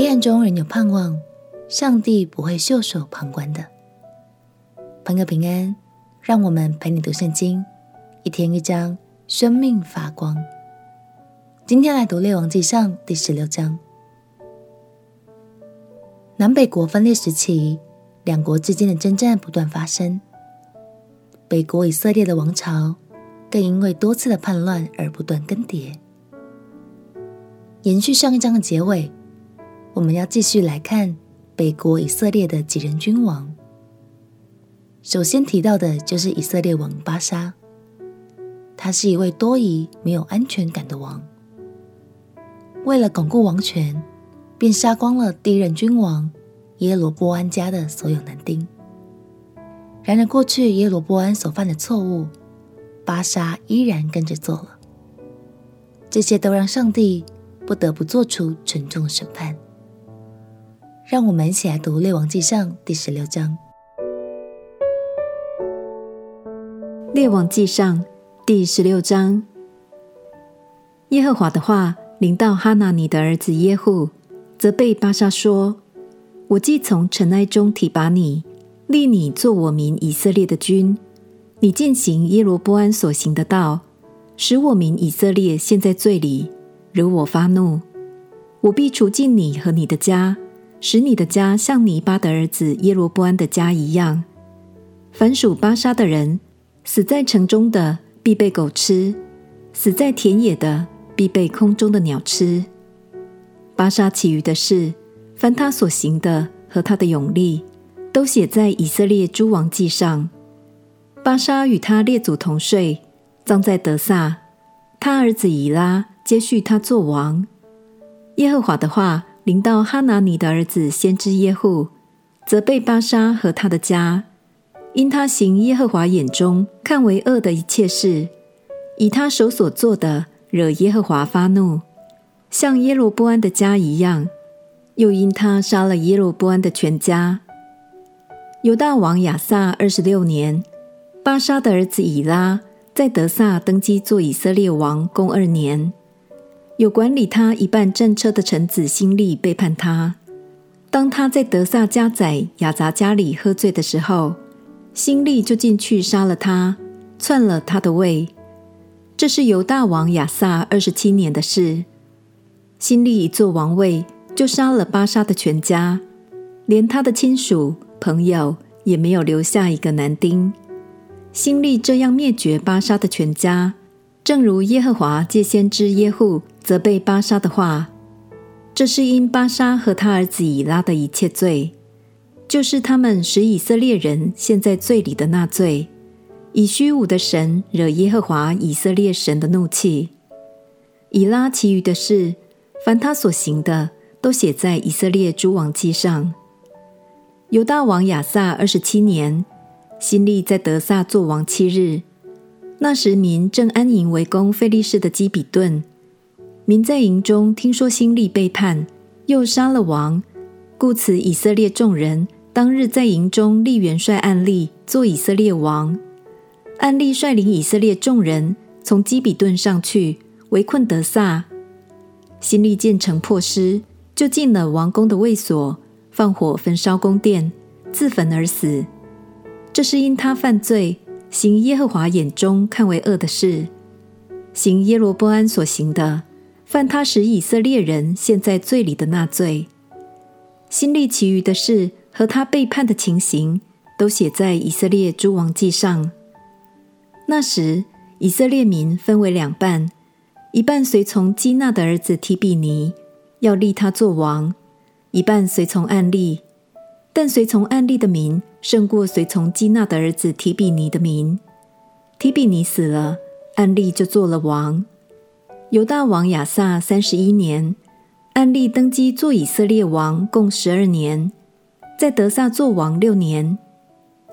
黑暗中仍有盼望，上帝不会袖手旁观的。朋友平安，让我们陪你读圣经，一天一章，生命发光。今天来读《列王纪上》第十六章。南北国分裂时期，两国之间的征战不断发生。北国以色列的王朝，更因为多次的叛乱而不断更迭。延续上一章的结尾，我们要继续来看北国以色列的几任君王。首先提到的就是以色列王巴沙，他是一位多疑、没有安全感的王。为了巩固王权，便杀光了第一任君王耶罗波安家的所有男丁。然而，过去耶罗波安所犯的错误，巴沙依然跟着做了。这些都让上帝不得不做出沉重的审判。让我们一起来读《列王纪上》第十六章。《列王纪上》第十六章，耶和华的话临到哈拿尼的儿子耶户，责备巴沙说：“我既从尘埃中提拔你。”立你做我民以色列的君，你践行耶罗波安所行的道，使我民以色列陷在罪里，惹我发怒。我必除尽你和你的家，使你的家像尼巴的儿子耶罗波安的家一样。凡属巴沙的人，死在城中的必被狗吃，死在田野的必被空中的鸟吃。巴沙其余的事，凡他所行的和他的勇力。都写在以色列诸王记上。巴沙与他列祖同睡，葬在德萨。他儿子以拉接续他做王。耶和华的话临到哈拿尼的儿子先知耶户，责备巴沙和他的家，因他行耶和华眼中看为恶的一切事，以他手所做的惹耶和华发怒，像耶罗波安的家一样，又因他杀了耶罗波安的全家。犹大王亚撒二十六年，巴沙的儿子以拉在德撒登基做以色列王，共二年。有管理他一半战车的臣子辛利背叛他。当他在德萨家宰亚杂家里喝醉的时候，辛利就进去杀了他，篡了他的位。这是犹大王亚萨二十七年的事。辛利一坐王位，就杀了巴沙的全家，连他的亲属。朋友也没有留下一个男丁。辛利这样灭绝巴沙的全家，正如耶和华借先知耶户责备巴沙的话。这是因巴沙和他儿子以拉的一切罪，就是他们使以色列人陷在罪里的那罪，以虚无的神惹耶和华以色列神的怒气。以拉其余的事，凡他所行的，都写在以色列诸王记上。犹大王亚撒二十七年，辛利在德萨作王七日。那时民正安营围攻菲利士的基比顿。民在营中听说新利背叛，又杀了王，故此以色列众人当日在营中立元帅暗利做以色列王。暗利率领以色列众人从基比顿上去围困德撒。新利见城破失，就进了王宫的卫所。放火焚烧宫殿，自焚而死。这是因他犯罪，行耶和华眼中看为恶的事，行耶罗波安所行的，犯他使以色列人陷在罪里的那罪。辛利其余的事和他背叛的情形，都写在以色列诸王记上。那时，以色列民分为两半，一半随从基纳的儿子提比尼，要立他做王。一半随从暗利，但随从暗利的民胜过随从基纳的儿子提比尼的民。提比尼死了，暗利就做了王。犹大王亚撒三十一年，暗利登基做以色列王，共十二年，在德撒做王六年。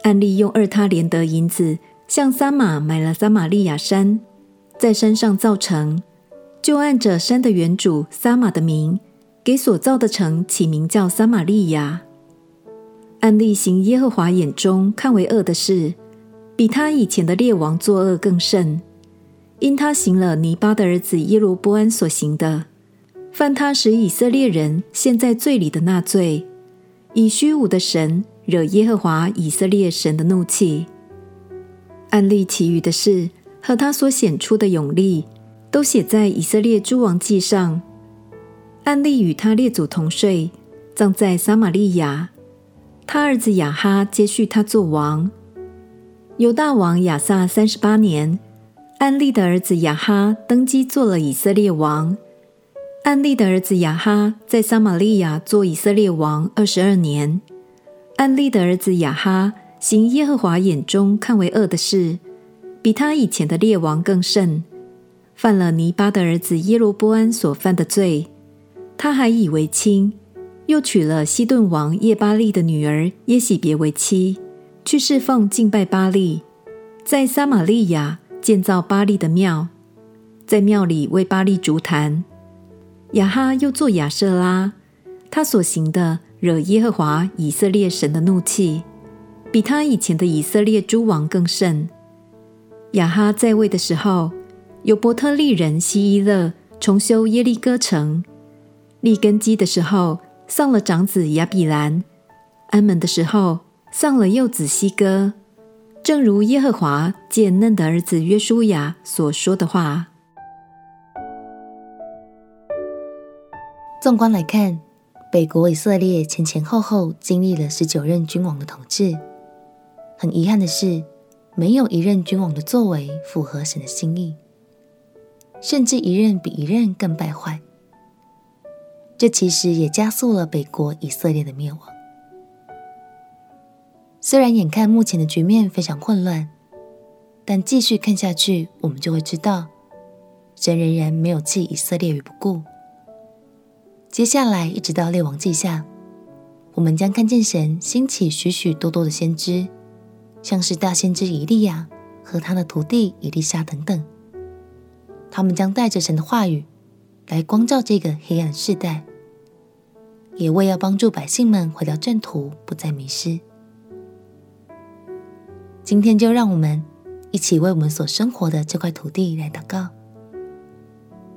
暗利用二他连得银子，向撒玛买了撒玛利亚山，在山上造城，就按着山的原主撒玛的名。给所造的城起名叫撒玛利亚。暗利行耶和华眼中看为恶的事，比他以前的列王作恶更甚，因他行了尼巴的儿子耶罗波安所行的，犯他使以色列人陷在罪里的那罪，以虚无的神惹耶和华以色列神的怒气。暗利其余的事和他所显出的勇力，都写在以色列诸王记上。暗利与他列祖同睡，葬在撒玛利亚。他儿子亚哈接续他做王。犹大王亚撒三十八年，暗利的儿子亚哈登基做了以色列王。暗利的儿子亚哈在撒玛利亚做以色列王二十二年。暗利的儿子亚哈。行耶和华眼中看为恶的事，比他以前的列王更甚，犯了尼巴的儿子耶罗波安所犯的罪。他还以为亲，又娶了西顿王叶巴利的女儿耶洗别为妻，去侍奉敬拜巴力，在撒玛利亚建造巴力的庙，在庙里为巴力筑坛。亚哈又作亚舍拉，他所行的惹耶和华以色列神的怒气。比他以前的以色列诸王更甚。亚哈在位的时候，有伯特利人希伊勒重修耶利哥城；立根基的时候，丧了长子亚比兰；安门的时候，丧了幼子西哥。正如耶和华借嫩的儿子约书亚所说的话。纵观来看，北国以色列前前后后经历了十九任君王的统治。很遗憾的是，没有一任君王的作为符合神的心意，甚至一任比一任更败坏。这其实也加速了北国以色列的灭亡。虽然眼看目前的局面非常混乱，但继续看下去，我们就会知道，神仍然没有弃以色列于不顾。接下来一直到列王记下，我们将看见神兴起许许多多的先知。像是大先知以利亚和他的徒弟以利沙等等，他们将带着神的话语来光照这个黑暗世代，也为要帮助百姓们回到正途，不再迷失。今天就让我们一起为我们所生活的这块土地来祷告。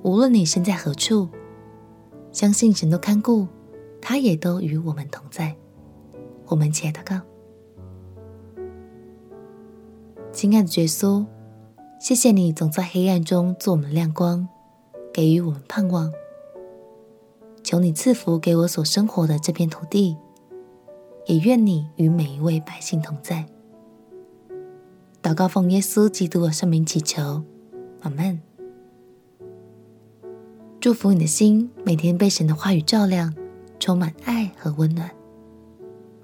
无论你身在何处，相信神都看顾，他也都与我们同在。我们一起来祷告。亲爱的耶稣，谢谢你总在黑暗中做我们亮光，给予我们盼望。求你赐福给我所生活的这片土地，也愿你与每一位百姓同在。祷告奉耶稣基督的圣名祈求，阿门。祝福你的心每天被神的话语照亮，充满爱和温暖。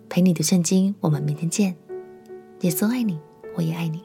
陪你读圣经，我们明天见。耶稣爱你。我也爱你。